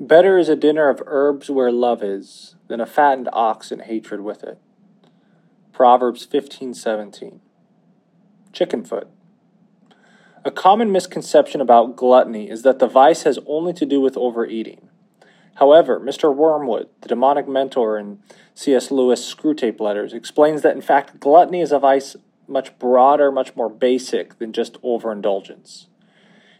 Better is a dinner of herbs where love is than a fattened ox and hatred with it. Proverbs 15:17. Chicken foot. A common misconception about gluttony is that the vice has only to do with overeating. However, Mr. Wormwood, the demonic mentor in C.S. Lewis' Screwtape Letters, explains that in fact gluttony is a vice much broader, much more basic than just overindulgence.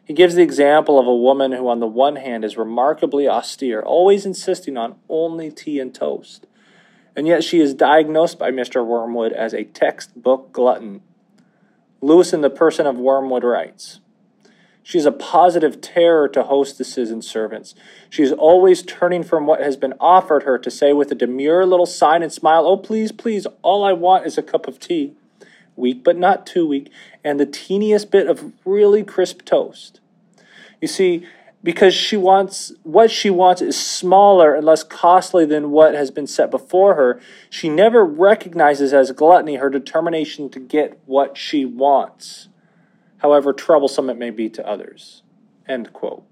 He gives the example of a woman who, on the one hand, is remarkably austere, always insisting on only tea and toast, and yet she is diagnosed by Mr. Wormwood as a textbook glutton. Lewis, in the person of Wormwood, writes She is a positive terror to hostesses and servants. She is always turning from what has been offered her to say with a demure little sign and smile, Oh, please, please, all I want is a cup of tea weak but not too weak, and the teeniest bit of really crisp toast. You see, because she wants what she wants is smaller and less costly than what has been set before her, she never recognizes as gluttony her determination to get what she wants, however troublesome it may be to others. End quote.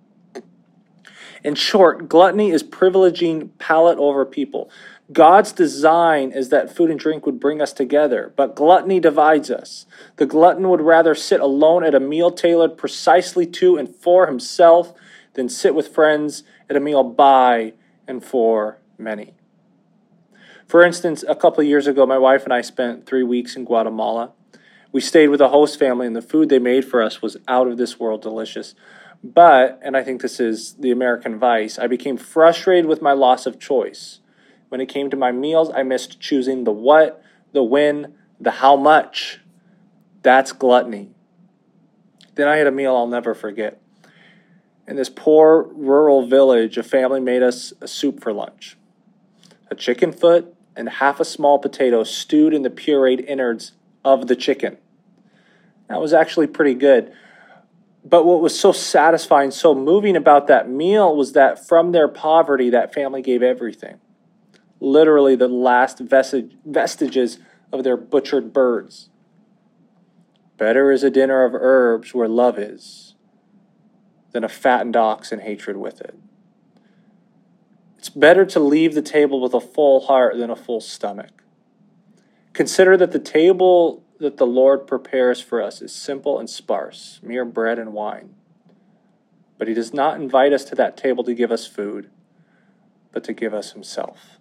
In short, gluttony is privileging palate over people. God's design is that food and drink would bring us together, but gluttony divides us. The glutton would rather sit alone at a meal tailored precisely to and for himself than sit with friends at a meal by and for many. For instance, a couple of years ago, my wife and I spent three weeks in Guatemala. We stayed with a host family, and the food they made for us was out of this world delicious. But, and I think this is the American vice, I became frustrated with my loss of choice. When it came to my meals, I missed choosing the what, the when, the how much. That's gluttony. Then I had a meal I'll never forget. In this poor rural village, a family made us a soup for lunch a chicken foot and half a small potato stewed in the pureed innards of the chicken. That was actually pretty good. But what was so satisfying, so moving about that meal was that from their poverty, that family gave everything literally the last vestige, vestiges of their butchered birds. Better is a dinner of herbs where love is than a fattened ox and hatred with it. It's better to leave the table with a full heart than a full stomach. Consider that the table that the Lord prepares for us is simple and sparse, mere bread and wine. But He does not invite us to that table to give us food, but to give us Himself.